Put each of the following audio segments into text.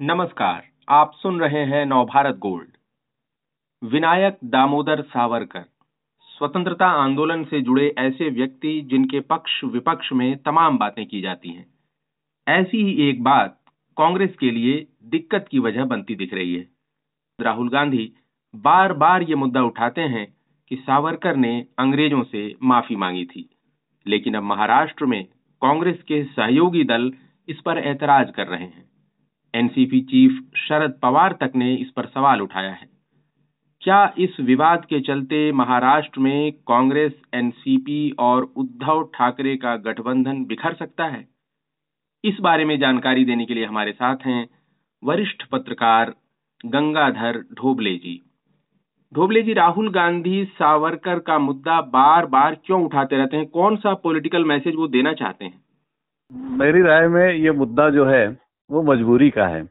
नमस्कार, आप सुन रहे हैं नवभारत गोल्ड। विनायक दामोदर सावरकर, स्वतंत्रता आंदोलन से जुड़े ऐसे व्यक्ति जिनके पक्ष विपक्ष में तमाम बातें की जाती हैं। ऐसी ही एक बात कांग्रेस के लिए दिक्कत की वजह बनती दिख रही है। राहुल गांधी बार बार ये मुद्दा उठाते हैं कि सावरकर ने अंग्रेज़ों से माफ़ी मांगी थी, लेकिन अब महाराष्ट्र में कांग्रेस के सहयोगी दल इस पर ऐतराज कर रहे हैं। एनसीपी चीफ शरद पवार तक ने इस पर सवाल उठाया है। क्या इस विवाद के चलते महाराष्ट्र में कांग्रेस, एनसीपी और उद्धव ठाकरे का गठबंधन बिखर सकता है? इस बारे में जानकारी देने के लिए हमारे साथ हैं वरिष्ठ पत्रकार गंगाधर ढोबले जी। ढोबले जी, राहुल गांधी, सावरकर का मुद्दा बार बार क्यों उठाते रहते हैं? कौन सा पॉलिटिकल मैसेज वो देना चाहते हैं? मेरी राय में ये मुद्दा जो है वो मजबूरी का है।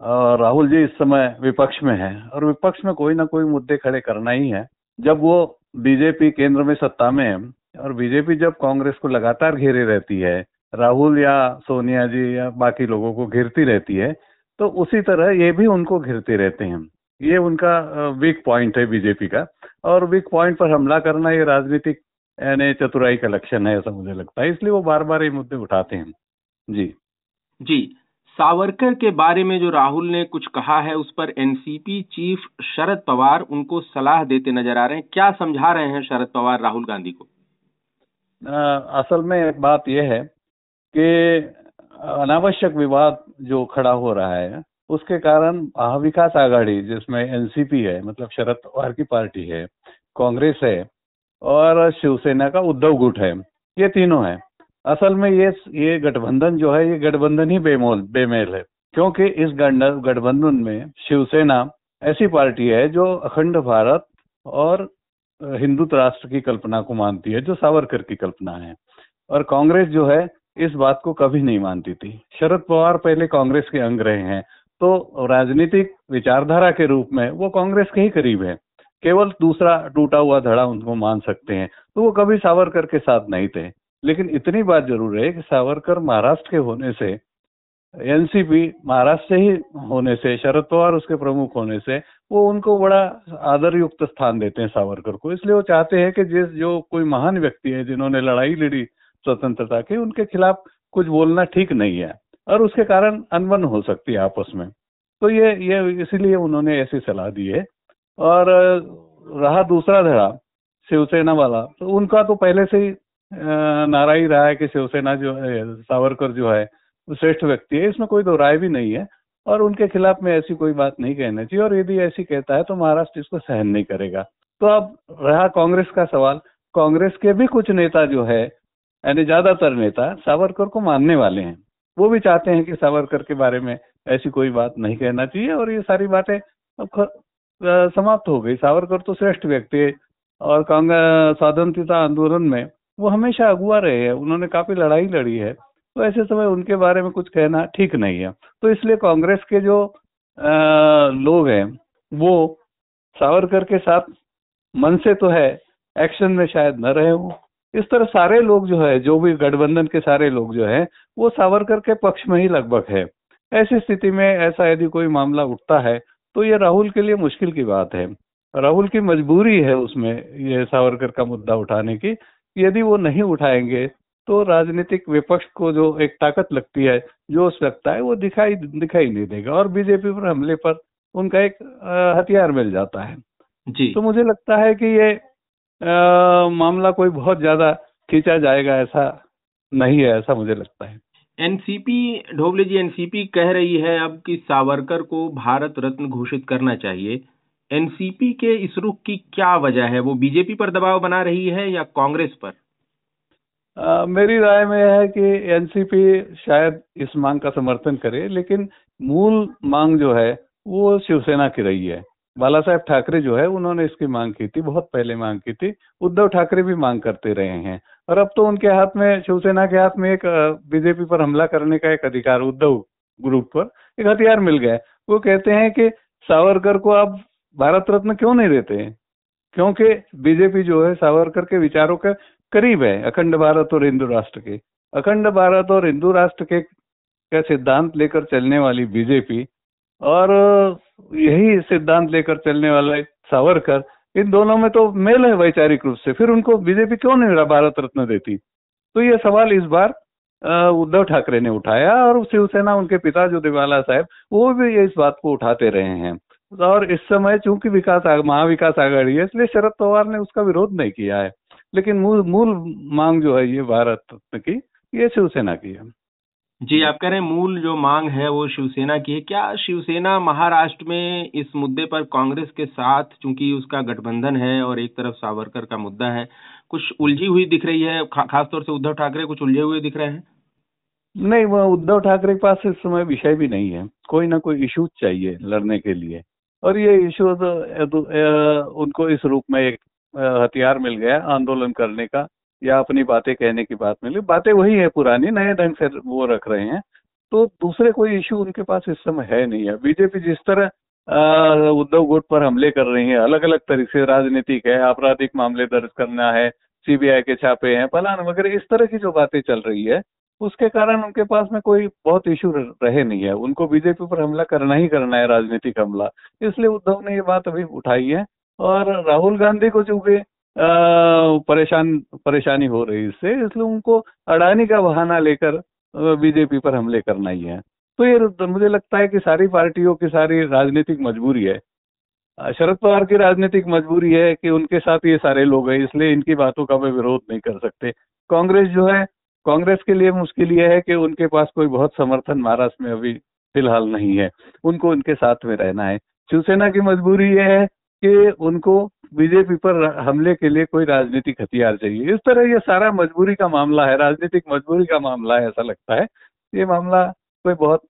और राहुल जी इस समय विपक्ष में है और विपक्ष में कोई ना कोई मुद्दे खड़े करना ही है। जब वो बीजेपी केंद्र में सत्ता में है और बीजेपी जब कांग्रेस को लगातार घेरे रहती है, राहुल या सोनिया जी या बाकी लोगों को घेरती रहती है तो उसी तरह ये भी उनको घिरते रहते हैं। ये उनका वीक पॉइंट है बीजेपी का। और वीक पॉइंट पर हमला करना ये राजनीतिक यानी चतुराई का लक्षण है ऐसा मुझे लगता है, इसलिए वो बार बार ये मुद्दे उठाते हैं। जी। जी सावरकर के बारे में जो राहुल ने कुछ कहा है उस पर एनसीपी चीफ शरद पवार उनको सलाह देते नज़र आ रहे हैं। क्या समझा रहे हैं शरद पवार राहुल गांधी को? आ, असल में एक बात यह है कि अनावश्यक विवाद जो खड़ा हो रहा है उसके कारण महाविकास आघाड़ी जिसमें एनसीपी है मतलब शरद पवार की पार्टी है कांग्रेस है और शिवसेना का उद्धव गुट है ये तीनों है। असल में ये ये गठबंधन जो है, ये गठबंधन ही बेमोल, बेमेल है। क्योंकि इस गठबंधन में शिवसेना ऐसी पार्टी है जो अखंड भारत और हिंदू राष्ट्र की कल्पना को मानती है, जो सावरकर की कल्पना है। और कांग्रेस जो है, इस बात को कभी नहीं मानती थी। शरद पवार पहले कांग्रेस के अंग रहे हैं तो राजनीतिक विचारधारा के रूप में वो कांग्रेस के ही करीब है। केवल दूसरा टूटा हुआ धड़ा उनको मान सकते हैं तो वो कभी सावरकर के साथ नहीं थे। लेकिन इतनी बात ज़रूर है कि सावरकर महाराष्ट्र के होने से, एनसीपी महाराष्ट्र से ही होने से, शरद पवार उसके प्रमुख होने से, वो उनको बड़ा आदर युक्त स्थान देते हैं सावरकर को। इसलिए वो चाहते हैं कि जिस, जो कोई महान व्यक्ति है जिन्होंने लड़ाई लड़ी स्वतंत्रता की, उनके खिलाफ कुछ बोलना ठीक नहीं है और उसके कारण अनबन हो सकती है आपस में। तो ये ये इसीलिए उन्होंने ऐसी सलाह दी है। और रहा दूसरा धड़ा, शिवसेना वाला तो उनका तो पहले से ही नारा ही रहा है कि शिवसेना जो है, सावरकर जो है, वो श्रेष्ठ व्यक्ति है, इसमें कोई दो राय भी नहीं है और उनके खिलाफ में ऐसी कोई बात नहीं कहना चाहिए और यदि ऐसी कहता है तो महाराष्ट्र इसको सहन नहीं करेगा। तो अब रहा कांग्रेस का सवाल। कांग्रेस के भी कुछ नेता जो है, यानी ज़्यादातर नेता सावरकर को मानने वाले हैं। वो भी चाहते हैं कि सावरकर के बारे में ऐसी कोई बात नहीं कहना चाहिए और ये सारी बातें अब समाप्त हो गई। सावरकर तो श्रेष्ठ व्यक्ति है और कांग्रेस स्वतंत्रता आंदोलन में वो हमेशा अगुआ रहे हैं उन्होंने काफ़ी लड़ाई लड़ी है। तो ऐसे समय उनके बारे में कुछ कहना ठीक नहीं है। तो इसलिए कांग्रेस के जो आ, लोग हैं वो सावरकर के साथ मन से तो है एक्शन में शायद न रहे हो। इस तरह सारे लोग जो है जो भी गठबंधन के सारे लोग जो है वो सावरकर के पक्ष में ही लगभग है। ऐसी स्थिति में ऐसा यदि कोई मामला उठता है तो ये राहुल के लिए मुश्किल की बात है। राहुल की मजबूरी है उसमें ये सावरकर का मुद्दा उठाने की। यदि वो नहीं उठाएँगे तो राजनीतिक विपक्ष को जो एक ताकत लगती है जोश लगता है वो दिखाई दिखाई नहीं देगा। और बीजेपी पर हमले पर उनका एक हथियार मिल जाता है। जी। तो मुझे लगता है कि ये आ, मामला कोई बहुत ज़्यादा खींचा जाएगा ऐसा नहीं है ऐसा मुझे लगता है। एनसीपी ढोबले जी एनसीपी कह रही है अब कि सावरकर को भारत रत्न घोषित करना चाहिए। एनसीपी के इस रुख की क्या वजह है? वो बीजेपी पर दबाव बना रही है या कांग्रेस पर? आ, मेरी राय में है कि एनसीपी शायद इस मांग का समर्थन करे लेकिन मूल मांग जो है वो शिवसेना की रही है। बाला साहेब ठाकरे जो है उन्होंने इसकी मांग की थी बहुत पहले मांग की थी। उद्धव ठाकरे भी मांग करते रहे हैं। और अब तो उनके हाथ में शिवसेना के हाथ में एक बीजेपी पर हमला करने का एक अधिकार उद्धव ग्रुप पर एक हथियार मिल गया वो कहते हैं कि सावरकर को अब भारत रत्न क्यों नहीं देते? क्योंकि बीजेपी जो है, सावरकर के विचारों के करीब है, अखंड भारत और हिंदू राष्ट्र के। अखंड भारत और हिंदू राष्ट्र के, का सिद्धांत लेकर चलने वाली बीजेपी और यही सिद्धांत लेकर चलने वाले सावरकर, इन दोनों में तो मेल है वैचारिक रूप से। फिर उनको बीजेपी क्यों नहीं भारत रत्न देती? तो ये सवाल इस बार उद्धव ठाकरे ने उठाया और शिवसेना उनके पिता जो दिवाला साहब, वो भी इस बात को उठाते रहे हैं। और इस समय चूँकि विकास महाविकास आघाड़ी है इसलिए शरद पवार ने उसका विरोध नहीं किया है। लेकिन मूल मूल मांग जो है ये भारत की ये शिवसेना की है। जी आप कह रहे हैं मूल जो मांग है वो शिवसेना की है। क्या शिवसेना महाराष्ट्र में इस मुद्दे पर कांग्रेस के साथ चूँकि उसका गठबंधन है और एक तरफ़ सावरकर का मुद्दा है कुछ उलझी हुई दिख रही है? खा, खासतौर से उद्धव ठाकरे कुछ उलझे हुए दिख रहे हैं? नहीं वो उद्धव ठाकरे के पास इस समय विषय भी नहीं है। कोई ना कोई इशू चाहिए लड़ने के लिए। और ये इशू तो, तो, उनको इस रूप में एक हथियार मिल गया आंदोलन करने का या अपनी बातें कहने की बात मिली। बातें वही है पुरानी नए ढंग से वो रख रहे हैं। तो दूसरे कोई इशू उनके पास इस समय है नहीं है। बीजेपी जिस तरह उद्धव गुट पर हमले कर रही है अलग अलग तरीके से राजनीतिक है आपराधिक मामले दर्ज करना है सीबीआई के छापे हैं फलान वगैरह इस तरह की जो बातें चल रही है उसके कारण उनके पास में कोई बहुत इशू रहे नहीं है। उनको बीजेपी पर हमला करना ही करना है, राजनीतिक हमला। इसलिए उद्धव ने ये बात अभी उठाई है और राहुल गांधी को चूँकि परेशान, परेशानी हो रही इससे, इसलिए उनको अडानी का बहाना लेकर बीजेपी पर हमले करना ही है। तो ये मुझे लगता है कि सारी पार्टियों की सारी राजनीतिक मजबूरी है। शरद पवार की राजनीतिक मजबूरी है कि उनके साथ ये सारे लोग हैं, इसलिए इनकी बातों का वे विरोध नहीं कर सकते। कांग्रेस जो है कांग्रेस के लिए मुश्किल ये है कि उनके पास कोई बहुत समर्थन महाराष्ट्र में अभी फ़िलहाल नहीं है। उनको उनके साथ में रहना है। शिवसेना की मजबूरी ये है कि उनको बीजेपी पर हमले के लिए कोई राजनीतिक हथियार चाहिए। इस तरह ये सारा मजबूरी का मामला है राजनीतिक मजबूरी का मामला है ऐसा लगता है। ये मामला कोई बहुत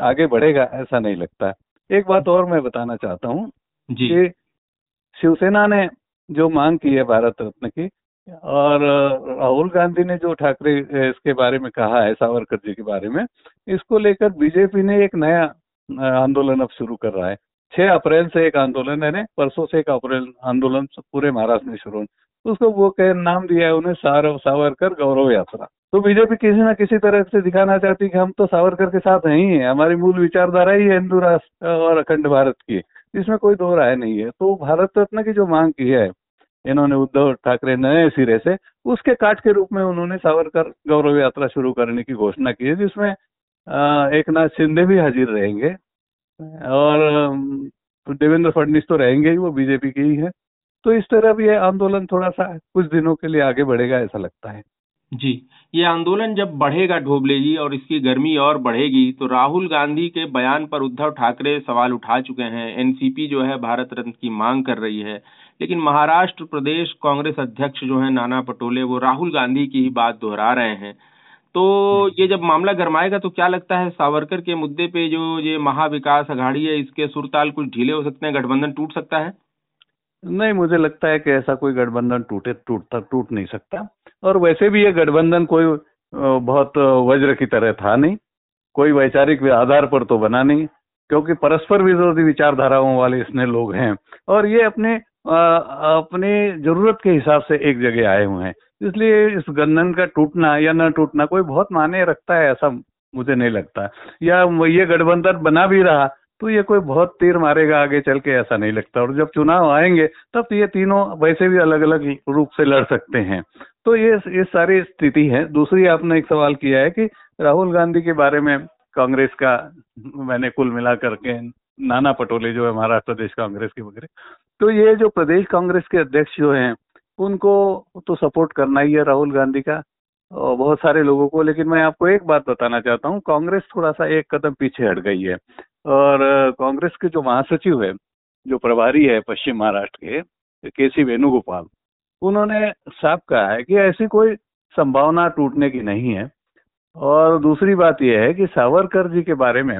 आगे बढ़ेगा ऐसा नहीं लगता। एक बात और मैं बताना चाहता हूँ कि शिवसेना ने जो मांग की है भारत रत्न की और राहुल गांधी ने जो ठाकरे इसके बारे में कहा है, सावरकर जी के बारे में, इसको लेकर बीजेपी ने एक नया आंदोलन अब शुरू कर रहा है। छह अप्रैल से एक आंदोलन है, परसों से एक अप्रैल आंदोलन पूरे महाराष्ट्र में शुरू उसको वो कह, नाम दिया है उन्हें सार सावरकर गौरव यात्रा। तो बीजेपी किसी ना किसी तरह से दिखाना चाहती है कि हम तो सावरकर के साथ नहीं है हमारी मूल विचारधारा है हिंदू राष्ट्र और अखंड भारत की इसमें कोई दो राय नहीं है। तो भारत रत्न की जो मांग की है इन्होंने उद्धव ठाकरे नए सिरे से उसके काट के रूप में उन्होंने सावरकर गौरव यात्रा शुरू करने की घोषणा की है, जिसमें एक नाथ शिंदे भी हाजिर रहेंगे और देवेंद्र फडणवीस तो रहेंगे ही, वो बीजेपी के ही है। तो इस तरह भी ये आंदोलन थोड़ा सा कुछ दिनों के लिए आगे बढ़ेगा, ऐसा लगता है। जी, ये आंदोलन जब बढ़ेगा ढोबले जी और इसकी गर्मी और बढ़ेगी तो राहुल गांधी के बयान पर उद्धव ठाकरे सवाल उठा चुके हैं। एनसीपी जो है, भारत रत्न की मांग कर रही है। लेकिन महाराष्ट्र प्रदेश कांग्रेस अध्यक्ष जो है नाना पटोले वो राहुल गांधी की ही बात दोहरा रहे हैं। तो ये जब मामला गरमाएगा तो क्या लगता है सावरकर के मुद्दे पे जो ये महाविकास अघाड़ी है इसके सुरताल कुछ ढीले हो सकते हैं गठबंधन टूट सकता है? नहीं मुझे लगता है कि ऐसा कोई गठबंधन टूटे टूटता टूट नहीं सकता। और वैसे भी ये गठबंधन कोई बहुत वज्र की तरह था नहीं। कोई वैचारिक आधार पर तो बना नहीं क्योंकि परस्पर विरोधी विचारधाराओं वाले इसमें लोग हैं। और ये अपने अपनी ज़रूरत के हिसाब से एक जगह आए हुए हैं। इसलिए इस गंधन का टूटना या न टूटना कोई बहुत माने रखता है ऐसा मुझे नहीं लगता। या ये गठबंधन बना भी रहा तो ये कोई बहुत तीर मारेगा आगे चल के ऐसा नहीं लगता। और जब चुनाव आएँगे, तब तो ये तीनों वैसे भी अलग अलग रूप से लड़ सकते हैं। तो ये ये सारी स्थिति है। दूसरी आपने एक सवाल किया है कि राहुल गांधी के बारे में कांग्रेस का, मैंने कुल मिला करके नाना पटोले जो है, महाराष्ट्र प्रदेश कांग्रेस के वगैरह तो ये जो प्रदेश कांग्रेस के अध्यक्ष जो हैं, उनको तो सपोर्ट करना ही है राहुल गांधी का, और बहुत सारे लोगों को। लेकिन मैं आपको एक बात बताना चाहता हूँ, कांग्रेस थोड़ा सा एक कदम पीछे हट गई है, और कांग्रेस के जो महासचिव है, जो प्रभारी है पश्चिम महाराष्ट्र के के सी वेणुगोपाल, उन्होंने साफ़ कहा है कि ऐसी कोई संभावना टूटने की नहीं है। और दूसरी बात यह है कि सावरकर जी के बारे में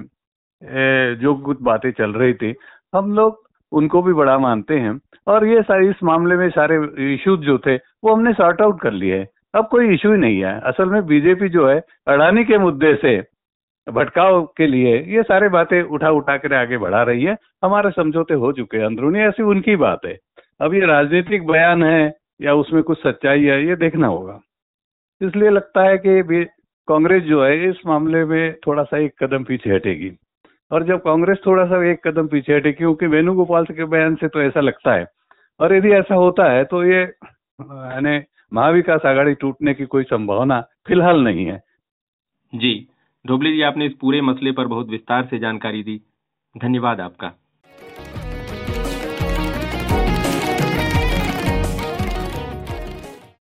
जो कुछ बातें चल रही थी, हम लोग उनको भी बड़ा मानते हैं। और ये सारे, इस मामले में सारे इश्यूज़ जो थे, वो हमने सॉर्ट आउट कर लिए अब कोई इशू ही नहीं है। असल में बीजेपी जो है, अडानी के मुद्दे से, भटकाव के लिए ये सारे बातें उठा उठा कर आगे बढ़ा रही है। हमारे समझौते हो चुके हैं, अंदरूनी, ऐसी उनकी बात है। अब ये राजनीतिक बयान है, या उसमें कुछ सच्चाई है, ये देखना होगा। इसलिए लगता है कि कांग्रेस जो है, इस मामले में थोड़ा सा एक कदम पीछे हटेगी। और जब कांग्रेस थोड़ा सा एक कदम पीछे हटे, क्योंकि वेणुगोपाल के बयान से तो ऐसा लगता है। और यदि ऐसा होता है तो ये, यानी महाविकास आघाड़ी टूटने की कोई संभावना फ़िलहाल नहीं है। जी। ढोबले जी, आपने इस पूरे मसले पर बहुत विस्तार से जानकारी दी। धन्यवाद आपका।